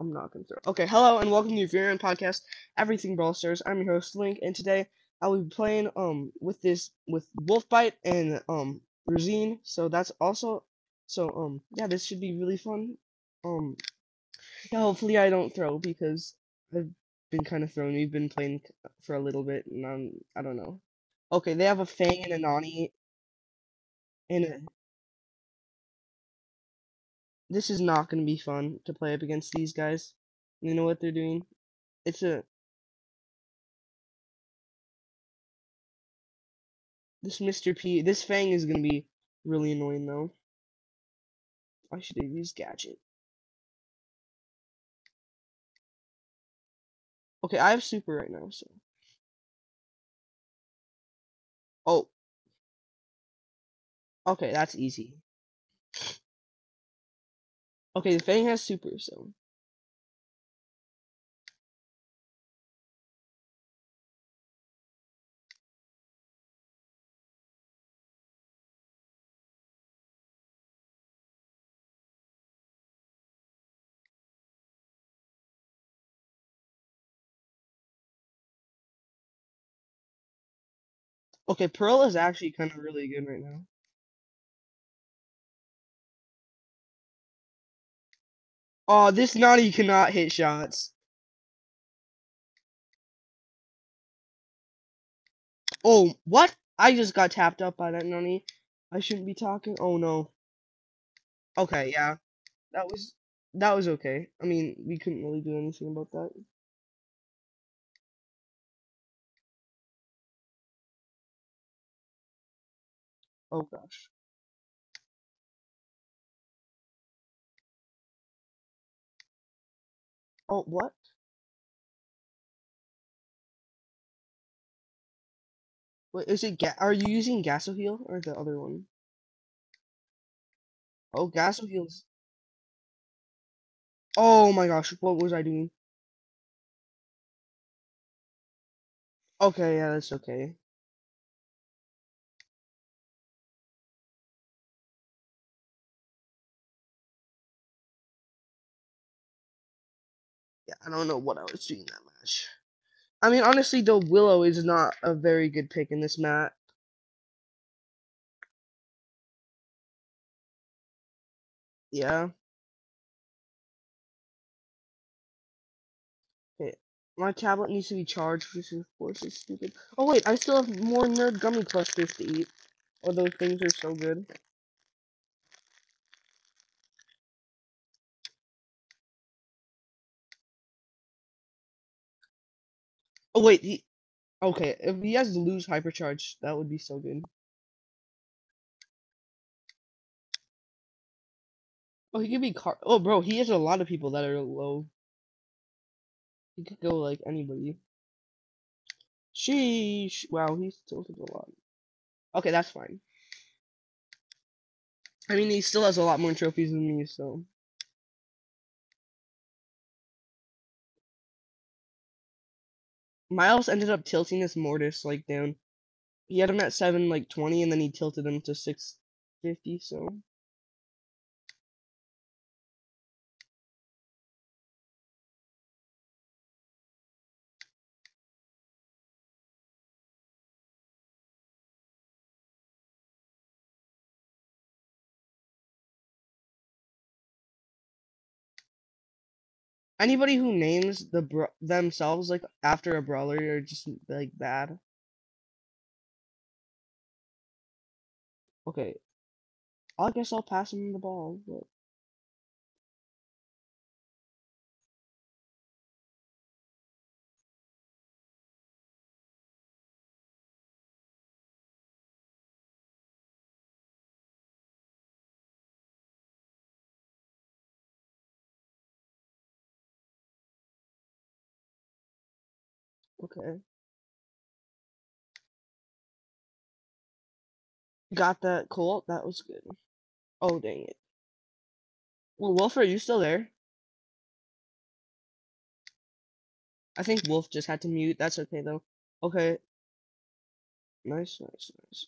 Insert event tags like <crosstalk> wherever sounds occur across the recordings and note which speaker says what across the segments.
Speaker 1: I'm not throw. Okay, hello and welcome to Furion podcast, Everything Brawl Stars. I'm your host Link, and today I will be playing um with this with Wolfbite and um Rosine. So that's also so um yeah, this should be really fun. Um yeah, hopefully I don't throw because I've been kind of thrown. We've been playing for a little bit, and I'm I don't know. Okay, they have a Fang and a Nani and a this is not going to be fun to play up against these guys. You know what they're doing? It's a this Mr. P. This Fang is going to be really annoying though. I should have used Gadget. Okay, I have Super right now, so. Oh. Okay, that's easy. Okay, the Fang has super, so. Okay, Pearl is actually kind of really good right now. Oh, this Nani cannot hit shots. Oh, what? I just got tapped up by that Nani. I shouldn't be talking. Oh no. Okay, yeah. That was that was okay. I mean, we couldn't really do anything about that. Oh gosh. Oh, what? Wait, is it ga- are you using Gasoheal or the other one? Oh, Gasoheal's. Oh my gosh, what was I doing? Okay, yeah, that's okay. I don't know what I was doing that match. I mean, honestly, though, Willow is not a very good pick in this map. Yeah. Okay. My tablet needs to be charged, which of course is stupid. Oh wait, I still have more nerd gummy clusters to eat. Oh, those things are so good. Oh wait, he. Okay, if he has to lose hypercharge, that would be so good. Oh, he could be car. Oh, bro, he has a lot of people that are low. He could go like anybody. Sheesh. Wow, he's tilted a lot. Okay, that's fine. I mean, he still has a lot more trophies than me, so. Miles ended up tilting his Mortis like down. He had him at seven like twenty, and then he tilted him to six fifty. So anybody who names the bro themselves like after a brawler are just like bad. Okay, I guess I'll pass him the ball. But... Okay. Got that Colt. That was good. Oh dang it. Well, Wolf, are you still there? I think Wolf just had to mute. That's okay though. Okay. Nice, nice, nice.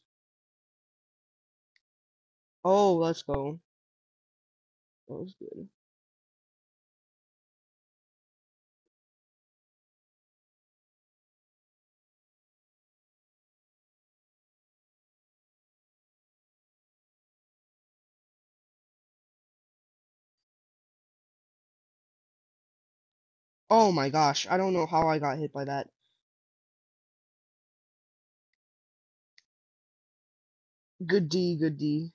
Speaker 1: Oh, let's go. That was good. Oh my gosh, I don't know how I got hit by that. Good D, good D.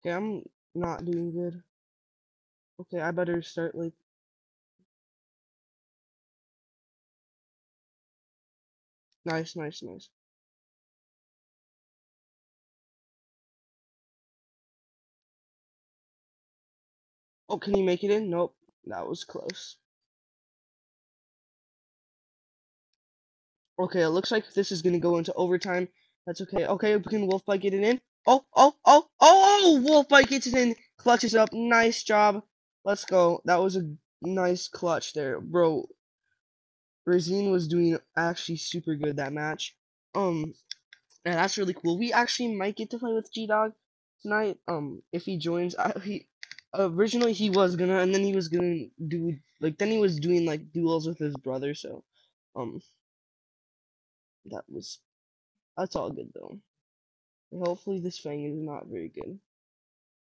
Speaker 1: Okay, I'm not doing good. Okay, I better start like nice, nice, nice. Oh, can he make it in? Nope. That was close. Okay, it looks like this is gonna go into overtime. That's okay. Okay, can Wolfbite get it in? Oh, oh, oh, oh, oh! Wolfbite gets it in, clutches up. Nice job. Let's go. That was a nice clutch there, bro. Razine was doing actually super good that match. Um, and that's really cool. We actually might get to play with G Dog tonight. Um, if he joins, I, he originally he was gonna, and then he was gonna do like then he was doing like duels with his brother. So, um, that was that's all good though. Hopefully this Fang is not very good.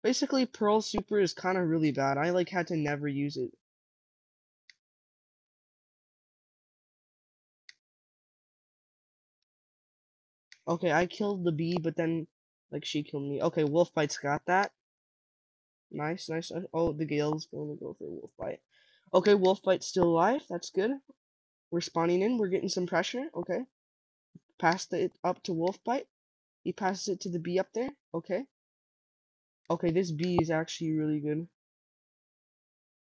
Speaker 1: Basically, Pearl Super is kind of really bad. I like had to never use it. Okay, I killed the Bea, but then like she killed me. Okay, Wolfbite's got that. Nice, nice. Oh, the Gale's going to go for Wolfbite. Okay, Wolfbite's still alive. That's good. We're spawning in. We're getting some pressure. Okay. Passed it up to Wolfbite. He passes it to the Bea up there. Okay. Okay, this Bea is actually really good.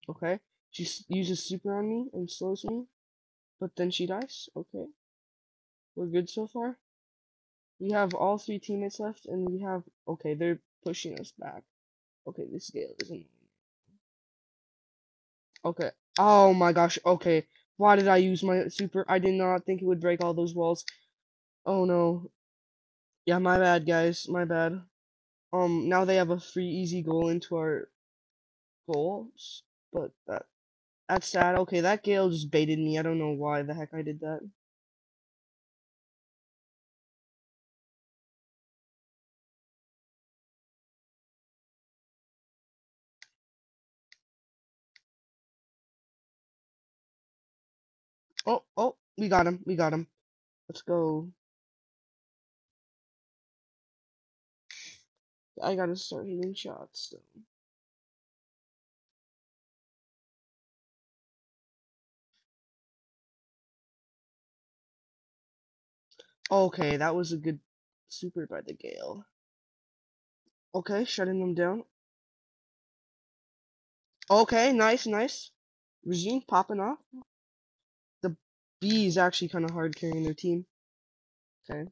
Speaker 1: Okay. She uses super on me and slows me. But then she dies. Okay. We're good so far. We have all three teammates left, and we have... Okay, they're pushing us back. Okay, this Gale isn't... Okay. Oh my gosh, okay. Why did I use my super? I did not think it would break all those walls. Oh no. Yeah, my bad, guys. My bad. Um, now they have a free easy goal into our goals, but that that's sad. Okay, that Gale just baited me. I don't know why the heck I did that. Oh, oh, we got him. We got him. Let's go. I gotta start hitting shots. So. Okay, that was a good super by the Gale. Okay, shutting them down. Okay, nice, nice. Regime popping off. The Bea is actually kind of hard carrying their team. Okay.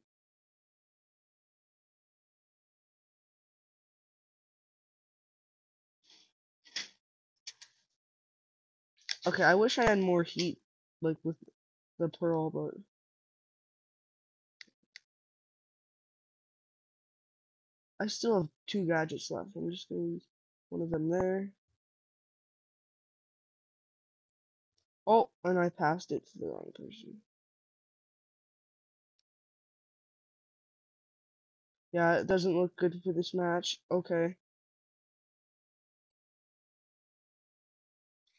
Speaker 1: Okay, I wish I had more heat, like with the pearl, but I still have two gadgets left. I'm just gonna use one of them there. Oh, and I passed it to the wrong person. Yeah, it doesn't look good for this match. Okay.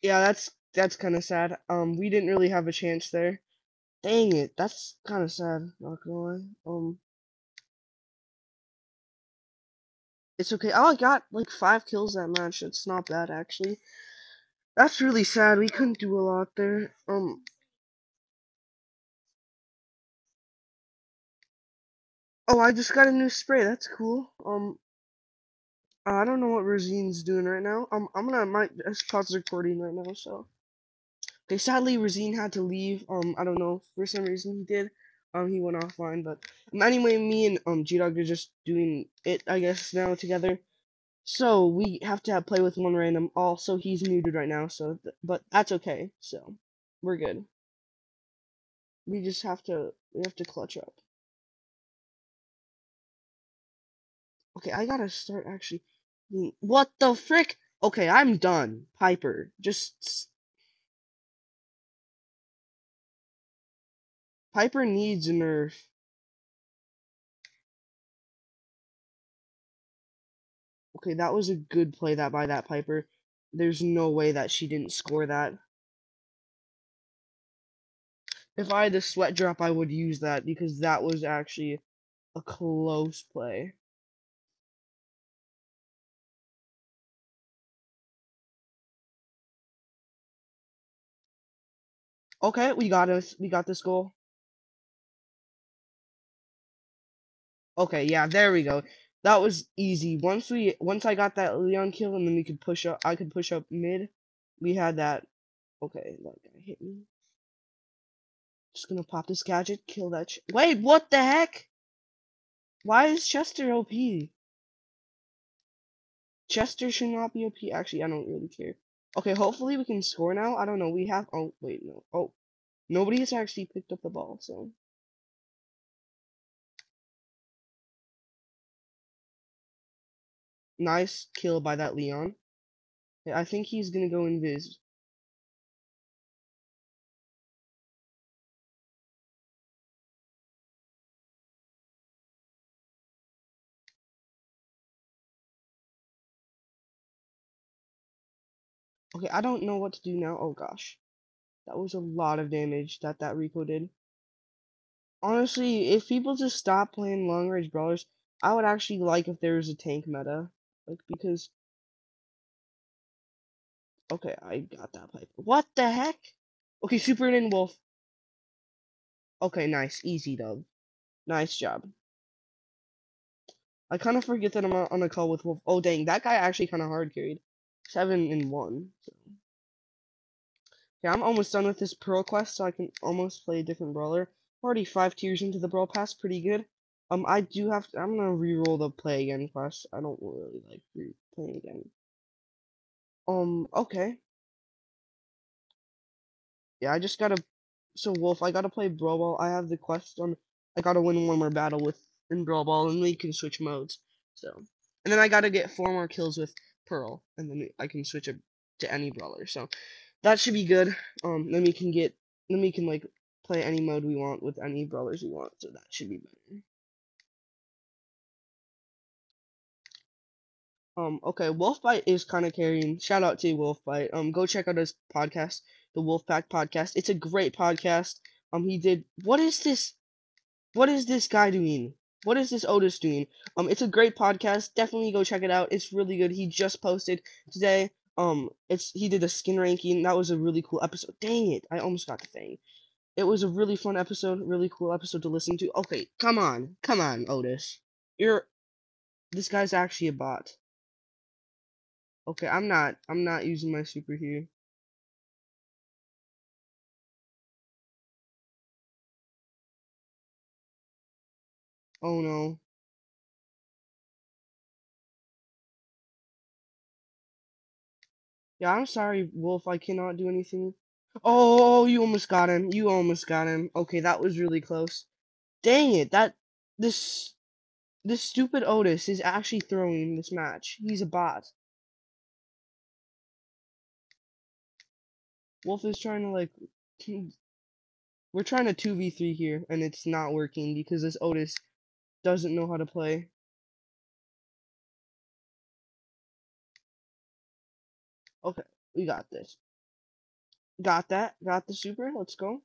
Speaker 1: Yeah, that's that's kind of sad. Um, we didn't really have a chance there. Dang it, that's kind of sad. Not gonna lie. Um, it's okay. Oh, I got like five kills that match. It's not bad actually. That's really sad. We couldn't do a lot there. Um. Oh, I just got a new spray. That's cool. Um. I don't know what Razine's doing right now. Um, I'm gonna might pause recording right now. So. Okay, sadly, Razine had to leave. Um, I don't know for some reason he did. Um, he went offline, but um, anyway, me and um G Dog are just doing it, I guess, now together. So we have to have play with one random. Also, he's muted right now, so th but that's okay. So we're good. We just have to we have to clutch up. Okay, I gotta start actually. What the frick? Okay, I'm done. Piper, just Piper needs a nerf. Okay, that was a good play that by that Piper. There's no way that she didn't score that. If I had the sweat drop, I would use that because that was actually a close play. Okay, we got us. We got this goal. Okay, yeah, there we go. That was easy. Once we once I got that Leon kill and then we could push up I could push up mid. We had that okay, that guy hit me. Just gonna pop this gadget, kill that Wait, what the heck? Why is Chester OP? Chester should not be OP. Actually, I don't really care. Okay, hopefully we can score now. I don't know. We have oh wait, no. Oh. Nobody has actually picked up the ball, so Nice kill by that Leon. I think he's gonna go invis. Okay, I don't know what to do now. Oh gosh. That was a lot of damage that that Rico did. Honestly, if people just stop playing long range brawlers, I would actually like if there was a tank meta. Like, because... Okay, I got that pipe. What the heck? Okay, Super Wolf. Okay, nice. Easy dub. Nice job. I kind of forget that I'm on a call with Wolf. Oh, dang. That guy actually kind of hard carried. Seven in one. So. Okay, I'm almost done with this Pearl quest, so I can almost play a different brawler. Already five tiers into the Brawl Pass. Pretty good. Um, I do have to, I'm gonna re-roll the play again quest. I don't really like re playing again. Um, okay. Yeah, I just gotta, so Wolf, I gotta play Brawl Ball. I have the quest on, I gotta win one more battle with, in Brawl Ball, and we can switch modes. So, and then I gotta get four more kills with Pearl, and then I can switch it to any brawler. So, that should be good. Um, then we can get, then we can like play any mode we want with any brawlers we want. So that should be better. Um, okay, Wolfbite is kind of carrying. Shout out to Wolfbite. Um, go check out his podcast, the Wolfpack Podcast. It's a great podcast. Um, he did. What is this? What is this guy doing? What is this Otis doing? Um, it's a great podcast. Definitely go check it out. It's really good. He just posted today. Um, it's he did a skin ranking. That was a really cool episode. Dang it, I almost got the thing. It was a really fun episode. Really cool episode to listen to. Okay, come on, come on, Otis. You're. This guy's actually a bot. Okay, I'm not. I'm not using my super here. Oh no. Yeah, I'm sorry, Wolf. I cannot do anything. Oh, you almost got him. You almost got him. Okay, that was really close. Dang it. That this this stupid Otis is actually throwing this match. He's a bot. Wolf is trying to like we're trying to 2v3 here and it's not working because this Otis doesn't know how to play. Okay, we got this. Got that. Got the super. Let's go.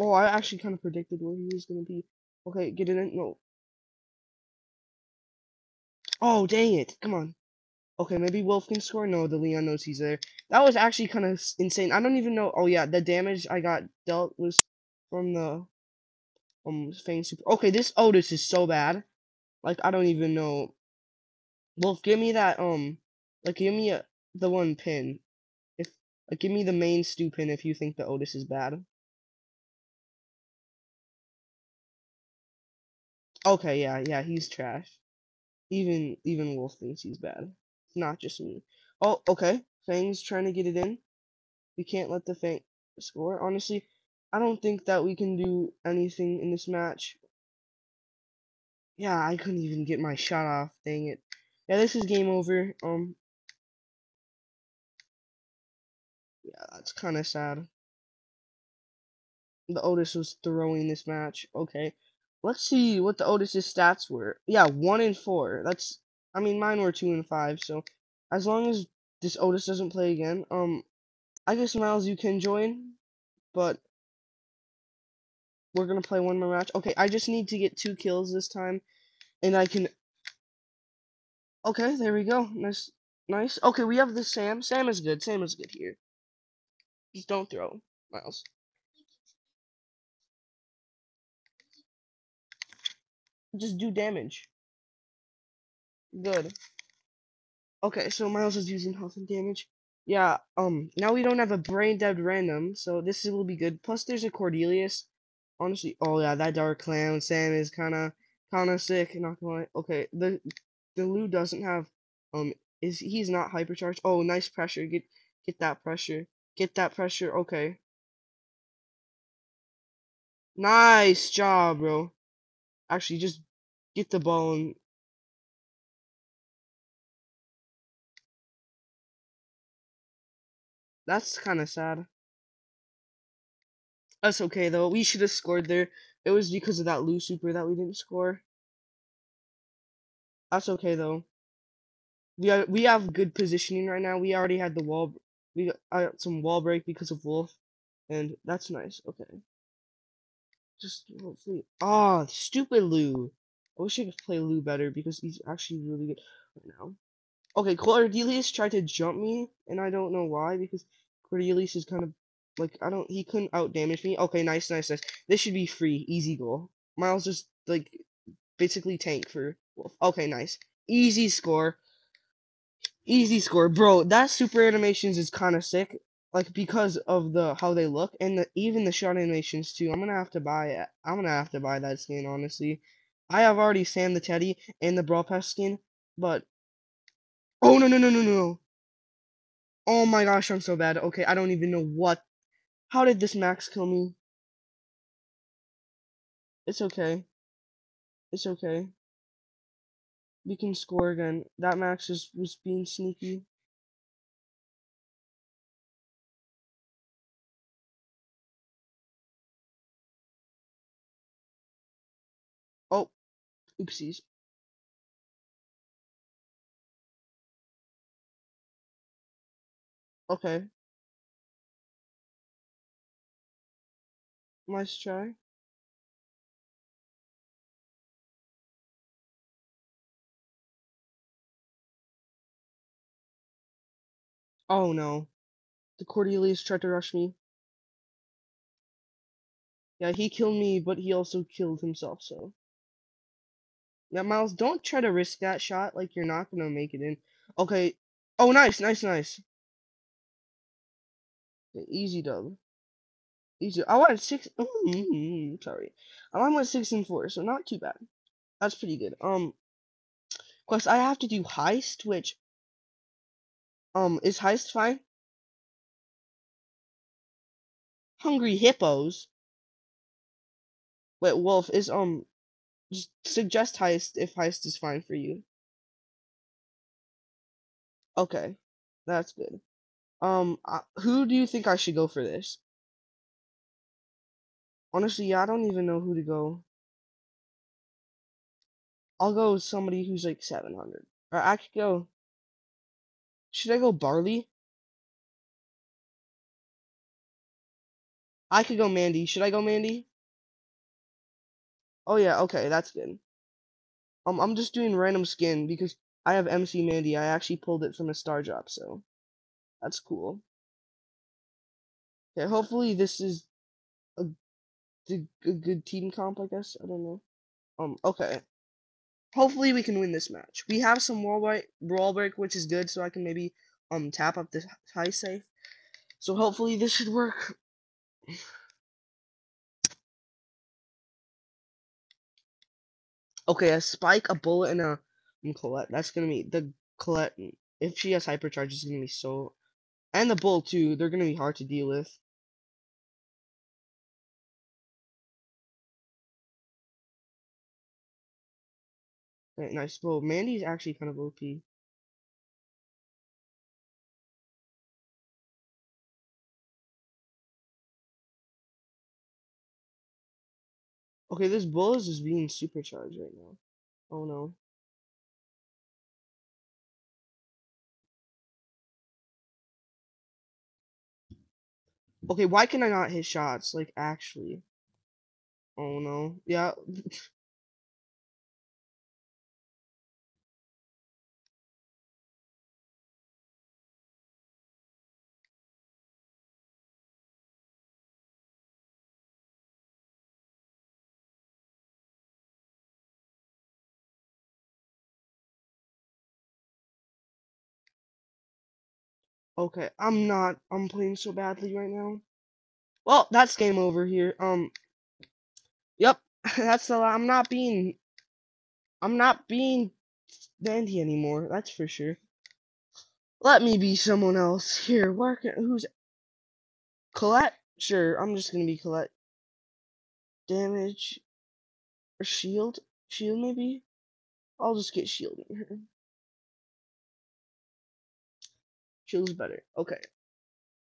Speaker 1: Oh, I actually kind of predicted where he was going to be. Okay, get it in. No. Oh, dang it. Come on. Okay, maybe Wolf can score. No, the Leon knows he's there. That was actually kind of insane. I don't even know. Oh, yeah, the damage I got dealt was from the um Fang Super. Okay, this Otis is so bad. Like, I don't even know. Wolf, give me that, um, like, give me a, the one pin. If, like, give me the main stew pin if you think the Otis is bad. Okay, yeah, yeah, he's trash. Even even Wolf thinks he's bad. It's not just me. Oh, okay. Fang's trying to get it in. We can't let the Fang score. Honestly, I don't think that we can do anything in this match. Yeah, I couldn't even get my shot off. Dang it. Yeah, this is game over. Um, yeah, that's kind of sad. The Otis was throwing this match. Okay, let's see what the Otis's stats were. Yeah, one and four. That's, I mean, mine were two and five. So, as long as this Otis doesn't play again, um, I guess Miles, you can join, but we're gonna play one more match. Okay, I just need to get two kills this time, and I can. Okay, there we go. Nice, nice. Okay, we have the Sam. Sam is good. Sam is good here. Just don't throw, Miles. Just do damage. Good. Okay, so Miles is using health and damage. Yeah, um, now we don't have a brain dead random, so this will be good. Plus, there's a Cordelius. Honestly, oh yeah, that Dark Clown Sam is kind of, kind of sick. Not gonna lie. Okay, the the Lou doesn't have, um, is he's not hypercharged. Oh, nice pressure. Get get that pressure. Get that pressure. Okay. Nice job, bro. Actually, just get the ball and that's kind of sad. That's okay though. We should have scored there. It was because of that Lou super that we didn't score. That's okay though. We are, we have good positioning right now. We already had the wall. We got uh, some wall break because of Wolf, and that's nice. Okay. Just hopefully. Ah, oh, stupid Lou. I wish I could play Lou better because he's actually really good right now. Okay, Cordelius tried to jump me, and I don't know why because Cordelius is kind of like I don't. He couldn't out damage me. Okay, nice, nice, nice. This should be free, easy goal. Miles just like basically tank for Okay, nice, easy score. Easy score, bro. That super animations is kind of sick, like because of the how they look and the, even the shot animations too. I'm gonna have to buy it. I'm gonna have to buy that skin honestly. I have already Sam the Teddy and the Brawl Pass skin, but oh no no no no no! Oh my gosh, I'm so bad. Okay, I don't even know what. How did this Max kill me? It's okay. It's okay. We can score again. That Max is, was being sneaky. Oopsies. Okay. Nice try. Oh no. The Cordelius tried to rush me. Yeah, he killed me, but he also killed himself, so. Yeah, Miles, don't try to risk that shot. Like, you're not gonna make it in. Okay. Oh, nice, nice, nice. Easy dub. Easy. I went six. Mm, sorry. I went six and four, so not too bad. That's pretty good. Um, course, I have to do heist, which um is heist fine? Hungry hippos. Wait, Wolf is um suggest heist if heist is fine for you. Okay, that's good. Um, uh, who do you think I should go for this? Honestly, I don't even know who to go. I'll go with somebody who's like 700. Or I could go. Should I go Barley? I could go Mandy. Should I go Mandy? Oh yeah, okay, that's good. Um, I'm just doing random skin because I have MC Mandy. I actually pulled it from a star drop, so that's cool. Okay, hopefully this is a, a good team comp, I guess. I don't know. Um, okay. Hopefully we can win this match. We have some wall break, wall break, which is good, so I can maybe um tap up the high safe. So hopefully this should work. Okay, a spike, a bullet, and a and Colette. That's gonna be the Colette. If she has hypercharge, it's gonna be so. And the bull too. They're gonna be hard to deal with. Okay, nice. Well, Mandy's actually kind of OP. Okay, this bull is just being supercharged right now. Oh no. Okay, why can I not hit shots? Like, actually. Oh no. Yeah. <laughs> Okay, I'm not. I'm playing so badly right now. Well, that's game over here. Um. Yep. <laughs> That's the. I'm not being. I'm not being dandy anymore. That's for sure. Let me be someone else here. Where can, who's Colette? Sure, I'm just gonna be Colette. Damage or shield? Shield maybe? I'll just get shield in her. Shield's better. Okay.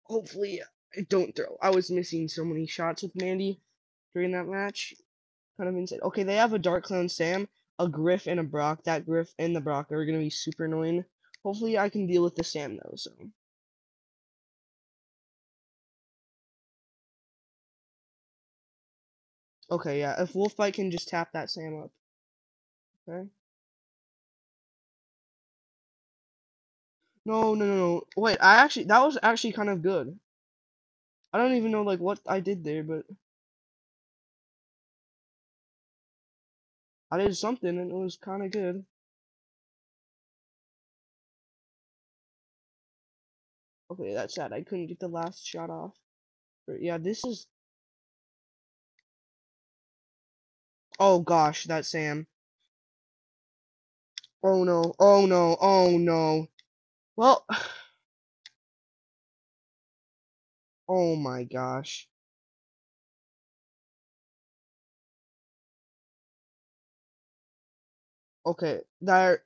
Speaker 1: Hopefully I don't throw. I was missing so many shots with Mandy during that match. Kind of insane. Okay, they have a Dark Clown Sam, a Griff, and a Brock. That Griff and the Brock are gonna be super annoying. Hopefully I can deal with the Sam though, so. Okay, yeah, if Wolf Wolfbite can just tap that Sam up. Okay. No, no, no, no. Wait, I actually, that was actually kind of good. I don't even know, like, what I did there, but... I did something, and it was kind of good. Okay, that's sad. I couldn't get the last shot off. But yeah, this is... Oh gosh, that's Sam. Oh no, oh no, oh no. Well... <sighs> Oh my gosh. Okay, that...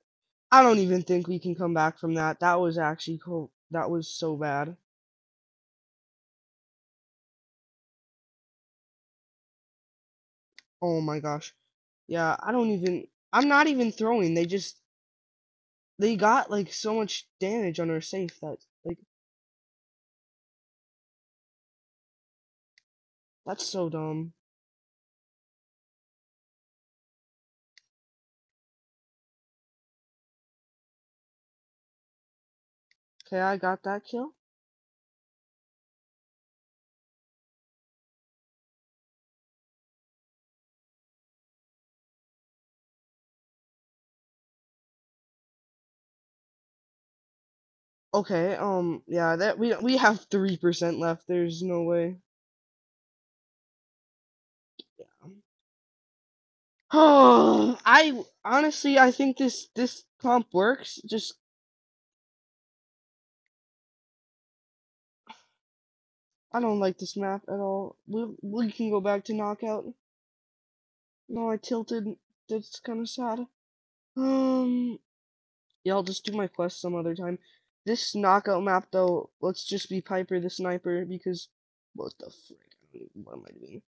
Speaker 1: I don't even think we can come back from that. That was actually cool. That was so bad. Oh my gosh. Yeah, I don't even... I'm not even throwing. They just... They got, like, so much damage on our safe that, like... That's so dumb. Okay, I got that kill. Okay, um, yeah, that we we have three percent left. There's no way. Yeah. Oh, <sighs> I honestly I think this this comp works. Just I don't like this map at all. We we can go back to knockout. No, I tilted. That's kind of sad. Um, yeah, I'll just do my quest some other time. This knockout map, though, let's just be Piper the Sniper, because, what the frick, what am I doing?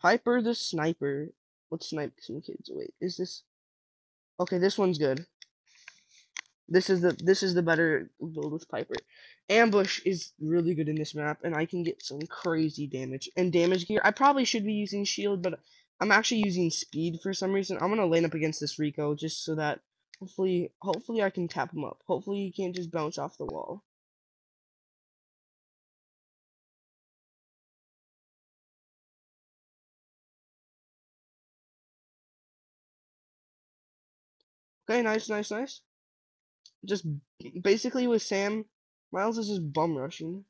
Speaker 1: Piper the Sniper. Let's snipe some kids. Wait, is this? Okay, this one's good. This is the this is the better build with Piper. Ambush is really good in this map, and I can get some crazy damage. And damage gear, I probably should be using shield, but I'm actually using speed for some reason. I'm gonna lane up against this Rico just so that hopefully hopefully I can tap him up. Hopefully he can't just bounce off the wall. Okay, nice, nice, nice. Just basically with Sam, Miles is just bum rushing.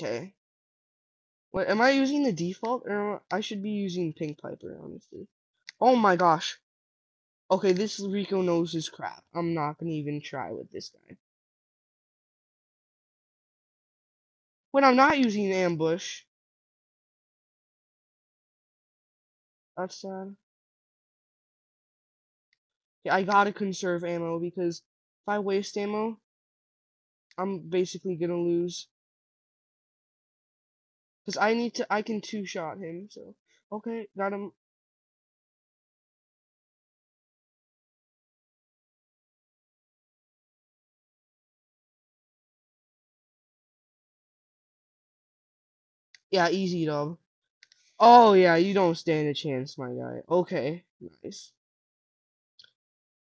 Speaker 1: Okay. What am I using the default or I should be using Pink Piper, honestly? Oh my gosh. Okay, this Rico knows his crap. I'm not gonna even try with this guy. When I'm not using ambush. That's sad. I gotta conserve ammo because if I waste ammo, I'm basically gonna lose. Cause I need to, I can two shot him. So okay, got him. Yeah, easy dub. Oh yeah, you don't stand a chance, my guy. Okay, nice.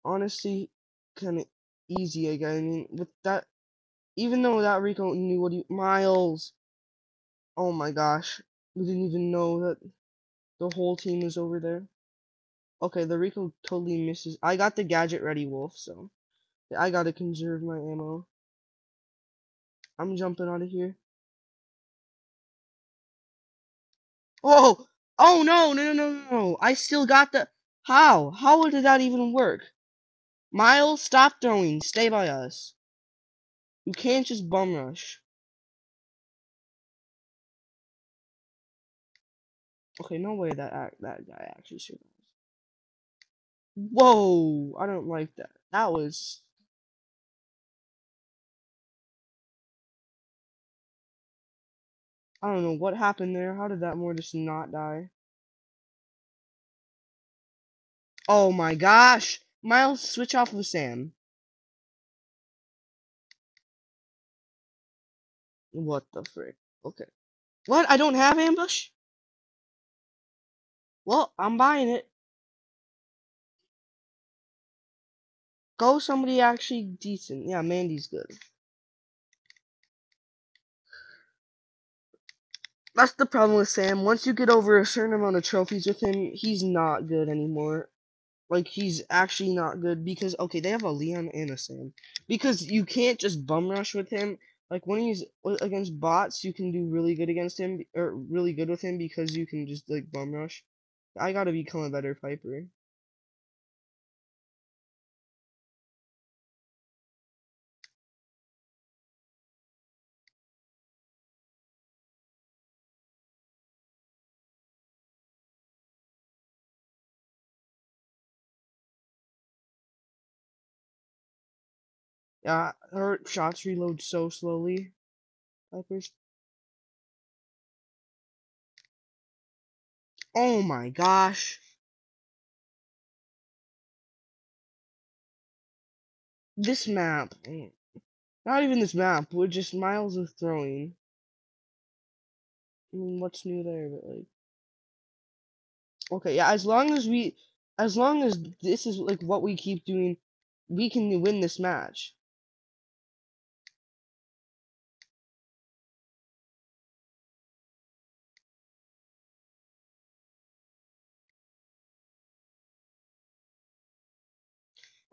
Speaker 1: Honestly, kind of easy, I guess. I mean, with that, even though that Rico knew what he Miles. Oh my gosh, we didn't even know that the whole team was over there. Okay, the Rico totally misses. I got the gadget ready, Wolf. So I gotta conserve my ammo. I'm jumping out of here. Oh! Oh no, no, no, no, no. I still got the. How? How did that even work? Miles, stop throwing. Stay by us. You can't just bum rush. Okay, no way that that guy actually survives. Whoa! I don't like that. That was. I don't know what happened there. How did that Mortis not die? Oh my gosh! Miles, switch off with Sam. What the frick? Okay. What? I don't have ambush? Well, I'm buying it. Go somebody actually decent. Yeah, Mandy's good. That's the problem with Sam. Once you get over a certain amount of trophies with him, he's not good anymore. Like, he's actually not good because, okay, they have a Leon and a Sam. Because you can't just bum rush with him. Like, when he's against bots, you can do really good against him, or really good with him because you can just, like, bum rush. I gotta become a better Piper. Yeah, her shots reload so slowly. Vipers. Oh my gosh. This map. Mm, not even this map, we're just miles of throwing. I mean, what's new there, but like. Okay, yeah, as long as we. As long as this is like what we keep doing, we can win this match.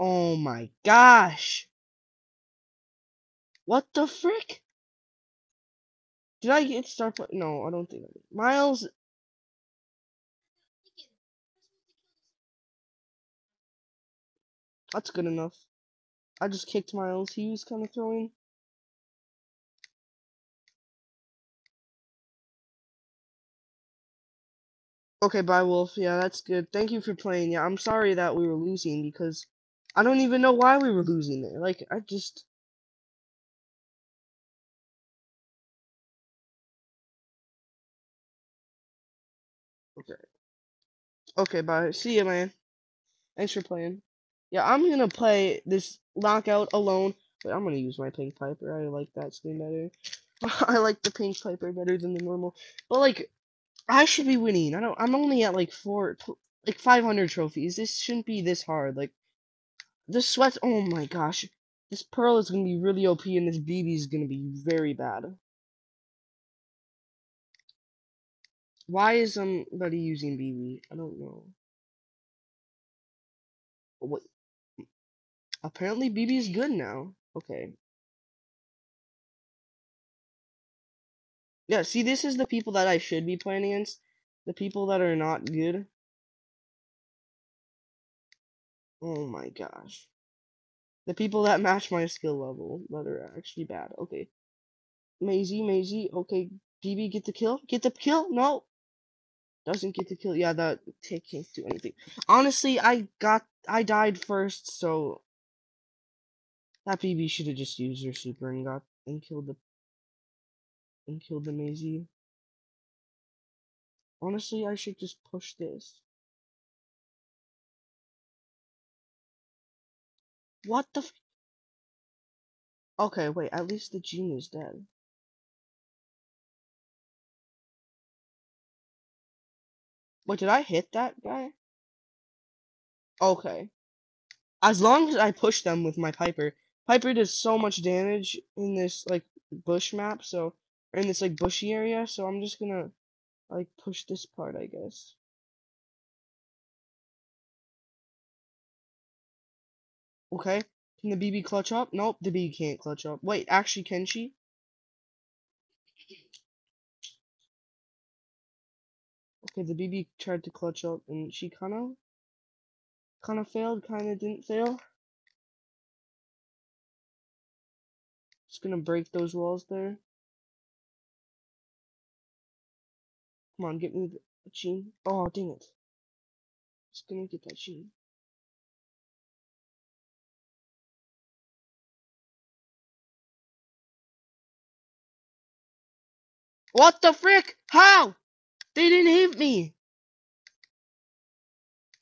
Speaker 1: Oh my gosh. What the frick? Did I get start? No, I don't think I did. Miles. That's good enough. I just kicked Miles. He was kind of throwing. Okay, bye, Wolf. Yeah, that's good. Thank you for playing. Yeah, I'm sorry that we were losing because I don't even know why we were losing there. Like, I just. Okay. Okay, bye. See ya, man. Thanks for playing. Yeah, I'm gonna play this lockout alone, but I'm gonna use my pink piper. I like that skin better. <laughs> I like the pink piper better than the normal. But like, I should be winning. I don't. I'm only at like four, like 500 trophies. This shouldn't be this hard. Like, the sweat. Oh my gosh, this pearl is gonna be really OP, and this Bibi is gonna be very bad. Why is somebody using Bibi? I don't know. What? Apparently Bibi is good now. Okay. Yeah, see, this is the people that I should be playing against. The people that are not good. Oh my gosh. The people that match my skill level that are actually bad. Okay. Maisie, Maisie. Okay. Bibi, get the kill. Get the kill. No. Doesn't get the kill. Yeah, that can't do anything. Honestly, I got I died first, so that Bibi should have just used her super and got and killed the and killed the Maisie. Honestly, I should just push this. What the? okay, wait. At least the gene is dead. Wait, did I hit that guy? Okay. As long as I push them with my Piper. Piper does so much damage in this, like, bush map, so... Or in this, like, bushy area, so I'm just gonna, like, push this part, I guess. Okay. Can the Bibi clutch up? Nope, the Bibi can't clutch up. Wait, actually, can she? Okay, the Bibi tried to clutch up and she kind of kind of failed, kind of didn't fail. Just gonna break those walls there. Come on, get me the gene. Oh, dang it. Just gonna get that gene. What the frick? How? They didn't hit me.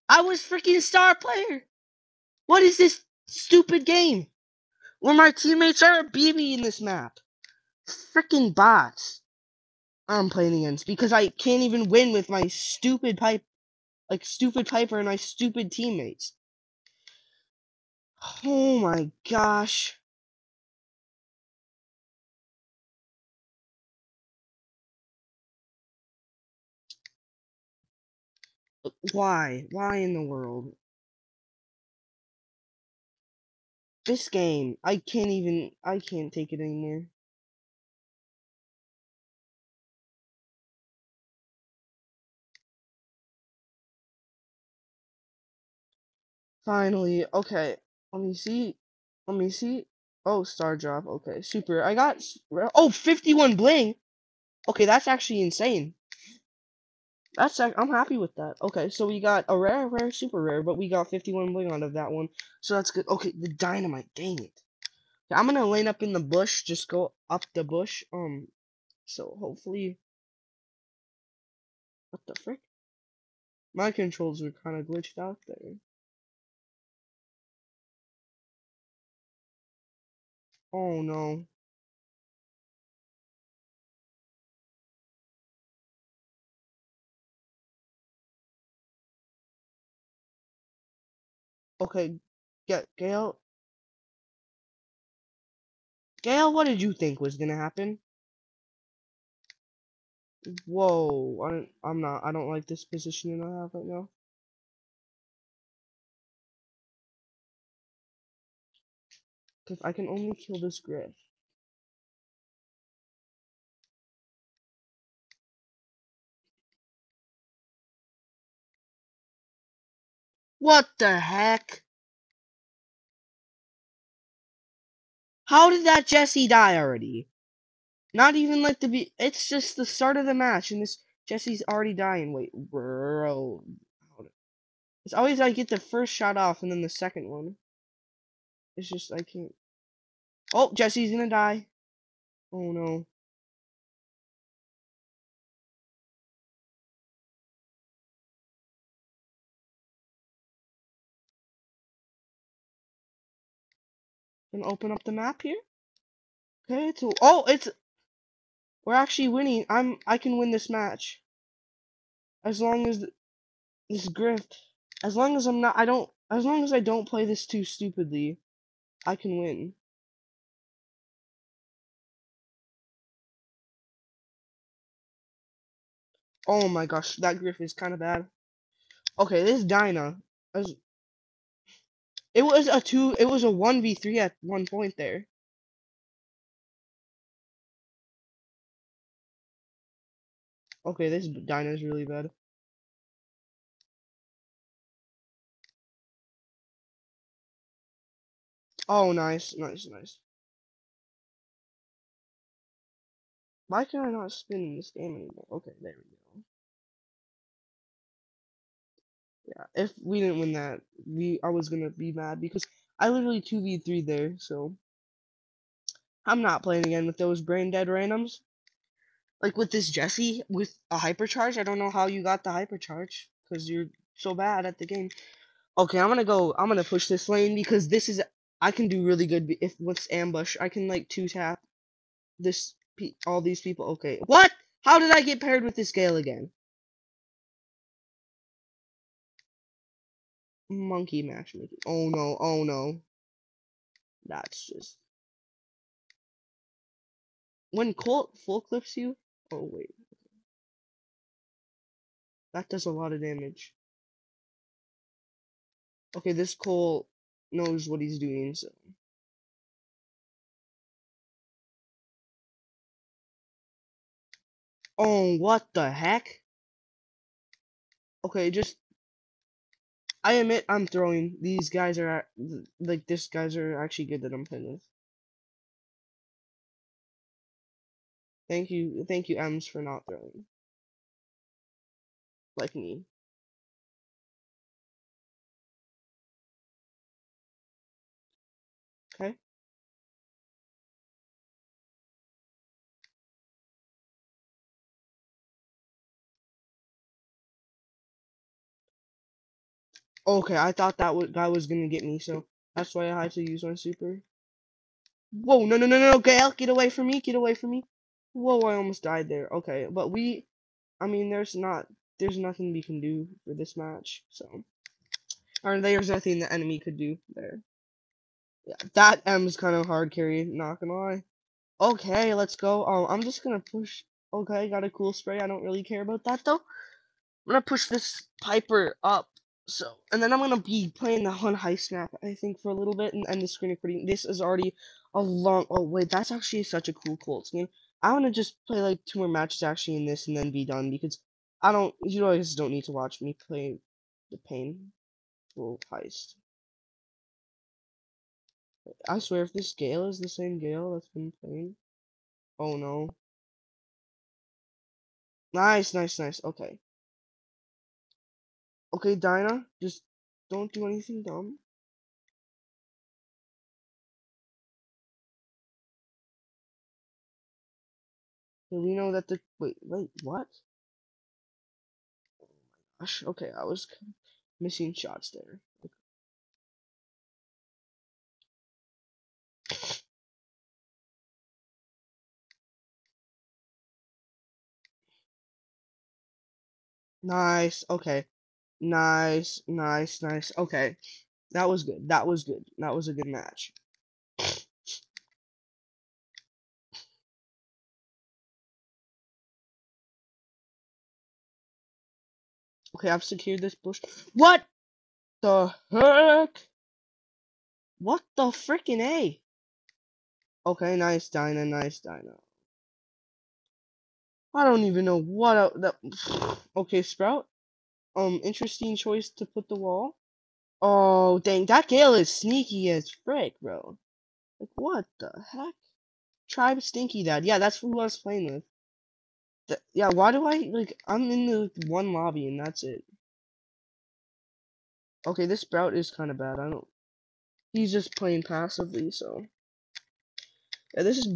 Speaker 1: I was freaking star player. What is this stupid game? Where my teammates are a Bibi in this map. Freaking bots. I'm playing against because I can't even win with my stupid pipe, like stupid Piper and my stupid teammates. Oh my gosh. Why? Why in the world? This game, I can't even, I can't take it anymore. Finally, okay. Let me see. Let me see. Oh, star drop. Okay, super. I got, oh, 51 bling. Okay, that's actually insane. That's I'm happy with that. Okay, so we got a rare, rare, super rare, but we got 51 bling out of that one. So that's good. Okay, the dynamite. Dang it. Okay, I'm gonna lane up in the bush. Just go up the bush. Um, so hopefully. What the frick? My controls are kind of glitched out there. Oh no. Okay, get Gale. Gale, what did you think was gonna happen? Whoa, I I'm not, I don't like this positioning I have right now. If I can only kill this Griff. What the heck? How did that Jessie die already? Not even like the be it's just the start of the match and this Jessie's already dying. Wait, bro. It's always I get the first shot off and then the second one. It's just I can't Oh, Jessie's gonna die. Oh no. Gonna open up the map here. Okay, it's oh, it's we're actually winning. I'm I can win this match as long as this Griff. As long as I'm not, I don't. As long as I don't play this too stupidly, I can win. Oh my gosh, that griff is kind of bad. Okay, this Dinah. It was a two. It was a one v three at one point there. Okay, this Dinah is really bad. Oh, nice, nice, nice. Why can I not spin in this game anymore? Okay, there we go. Yeah, if we didn't win that, we I was gonna be mad because I literally two v three there. So I'm not playing again with those brain dead randoms. Like with this Jessie with a hypercharge. I don't know how you got the hypercharge because you're so bad at the game. Okay, I'm gonna go. I'm gonna push this lane because this is I can do really good if with ambush. I can like two tap this all these people. Okay, what? How did I get paired with this Gale again? Monkey matchmaking. Oh no, oh no. That's just when Colt full clips you. Oh wait, that does a lot of damage. Okay, this Colt knows what he's doing, so. Oh, what the heck? Okay, just. I admit I'm throwing. These guys are, like, this guys are actually good that I'm playing with. Thank you, thank you, Emz, for not throwing. Like me. Okay, I thought that was, guy was gonna get me, so that's why I had to use my super. Mm-hmm. Whoa, no, no, no, no, Gale, get away from me, get away from me. Whoa, I almost died there. Okay, but we, I mean, there's not, there's nothing we can do for this match, so. Or there's nothing the enemy could do there. Yeah, that Emz kind of hard carry, not gonna lie. Okay, let's go. Oh, I'm just gonna push. Okay, got a cool spray. I don't really care about that though. I'm gonna push this Piper up. So, and then I'm gonna be playing the Hun Heist map, I think, for a little bit and end the screen recording. This is already a long. Oh wait, that's actually such a cool Colts game. I want to just play like two more matches actually in this and then be done because I don't. You guys don't need to watch me play the painful heist. I swear, if this Gale is the same Gale that's been playing. Oh no. Nice, nice, nice. Okay. Okay, Dinah, just don't do anything dumb. So we know that the wait, wait, what? Oh my gosh. Okay, I was missing shots there. Nice. Okay. Nice. Nice. Nice. Okay. That was good. That was good. That was a good match. Okay, I've secured this bush. What the heck? What the freaking A? Okay, nice Dinah, nice Dinah. I don't even know what I, that. <sighs> Okay, Sprout. Um, interesting choice to put the wall. Oh, dang, that Gale is sneaky as frick, bro. Like, what the heck? Tribe Stinky Dad. Yeah, that's who I was playing with. Th yeah, why do I, like, I'm in the one lobby and that's it. Okay, this Sprout is kind of bad. I don't. He's just playing passively, so. Yeah, this is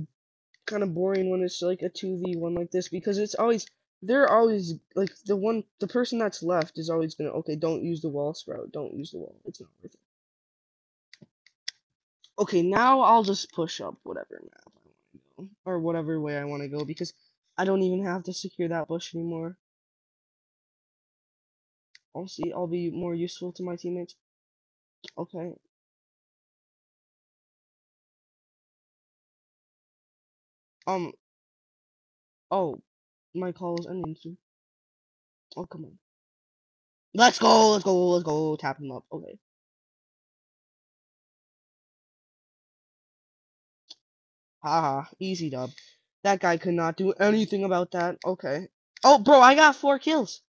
Speaker 1: kind of boring when it's like a 2v1 like this because it's always they're always like the one the person that's left is always gonna okay don't use the wall sprout don't use the wall it's not worth it. Okay now i'll just push up whatever map i want to go or whatever way i want to go because i don't even have to secure that bush anymore. I'll see i'll be more useful to my teammates. Okay. Um. Oh, my call is ending soon. Oh, come on. Let's go, let's go, let's go. Tap him up. Okay. Haha, easy dub. That guy could not do anything about that. Okay. Oh, bro, I got four kills.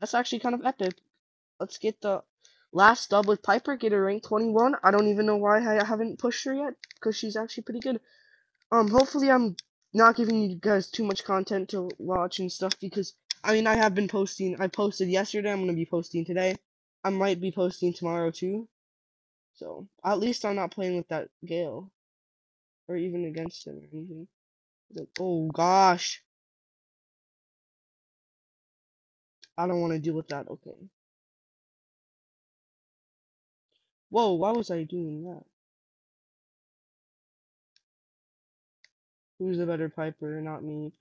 Speaker 1: That's actually kind of epic. Let's get the last dub with Piper, get her rank 21. I don't even know why I haven't pushed her yet, because she's actually pretty good. Um, hopefully I'm not giving you guys too much content to watch and stuff because I mean, I have been posting. I posted yesterday. I'm gonna be posting today. I might be posting tomorrow too. So at least I'm not playing with that Gale, or even against him or anything. Like, oh gosh, I don't want to deal with that. Okay. Whoa, why was I doing that? Who's the better piper? Not me.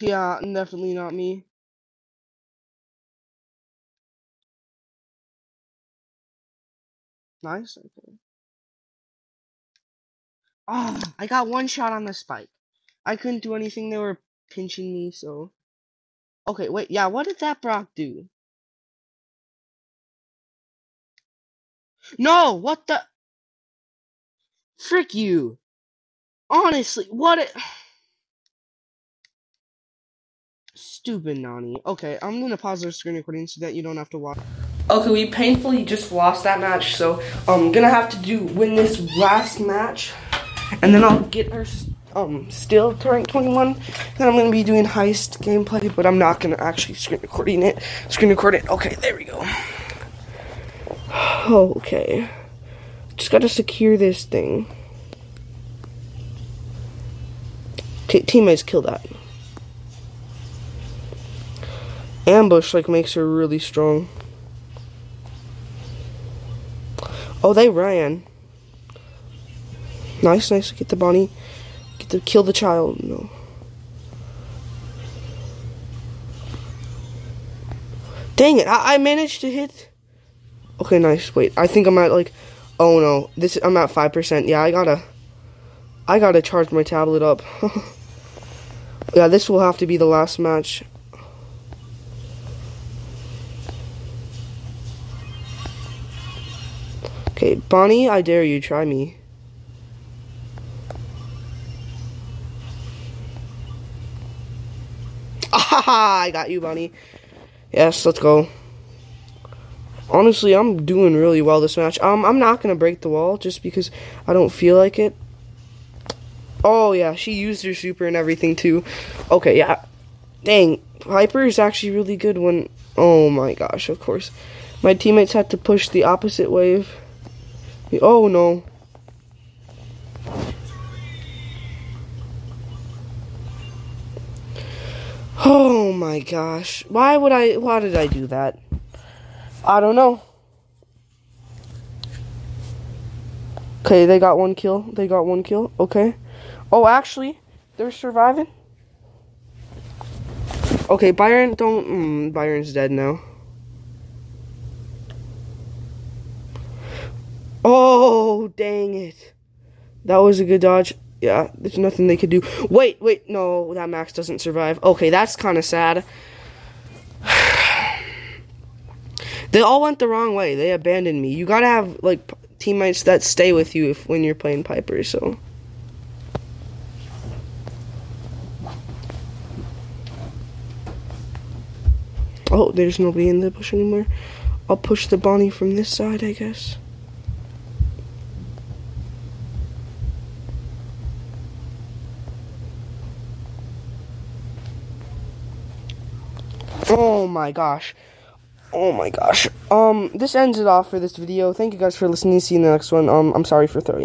Speaker 1: Yeah, definitely not me. Nice. Okay. Ah, I got one shot on the spike. I couldn't do anything. They were pinching me, so. Okay, wait. Yeah, what did that Brock do? No, what the? Frick you. Honestly, what it. Stupid Nani. Okay, I'm gonna pause our screen recording so that you don't have to watch. Okay, we painfully just lost that match, so I'm gonna have to do win this last match, and then I'll get her um still to rank 21. Then I'm gonna be doing heist gameplay, but I'm not gonna actually screen recording it. Screen record it. Okay, there we go. Oh, okay, just gotta secure this thing. Teammates kill that. Ambush like makes her really strong. Oh, they ran. Nice, nice. Get the bunny. Get the kill the child. No. Dang it! I, I managed to hit. Okay, nice. Wait, I think I'm at like. Oh no, this I'm at five percent. Yeah, I gotta. I gotta charge my tablet up. <laughs> yeah, this will have to be the last match. Okay, Bonnie, I dare you, try me. Ah, <laughs> I got you, Bonnie. Yes, let's go. Honestly, I'm doing really well this match. Um, I'm not gonna break the wall just because I don't feel like it. Oh yeah, she used her super and everything too. Okay, yeah. Dang, Piper is actually really good when. Oh my gosh, of course. My teammates had to push the opposite wave. Oh no. Oh my gosh. Why would I why did I do that? I don't know. Okay, they got one kill. They got one kill. Okay. Oh, actually, they're surviving. Okay, Byron, don't. Mm, Byron's dead now. Oh, dang it. That was a good dodge. Yeah, there's nothing they could do. Wait, wait, no, that Max doesn't survive. Okay, that's kind of sad. They all went the wrong way. They abandoned me. You gotta have, like, teammates that stay with you if, when you're playing Piper, so. Oh, there's nobody in the bush anymore. I'll push the Bonnie from this side, I guess. Oh my gosh. Oh my gosh. Um, this ends it off for this video. Thank you guys for listening. See you in the next one. Um, I'm sorry for throwing.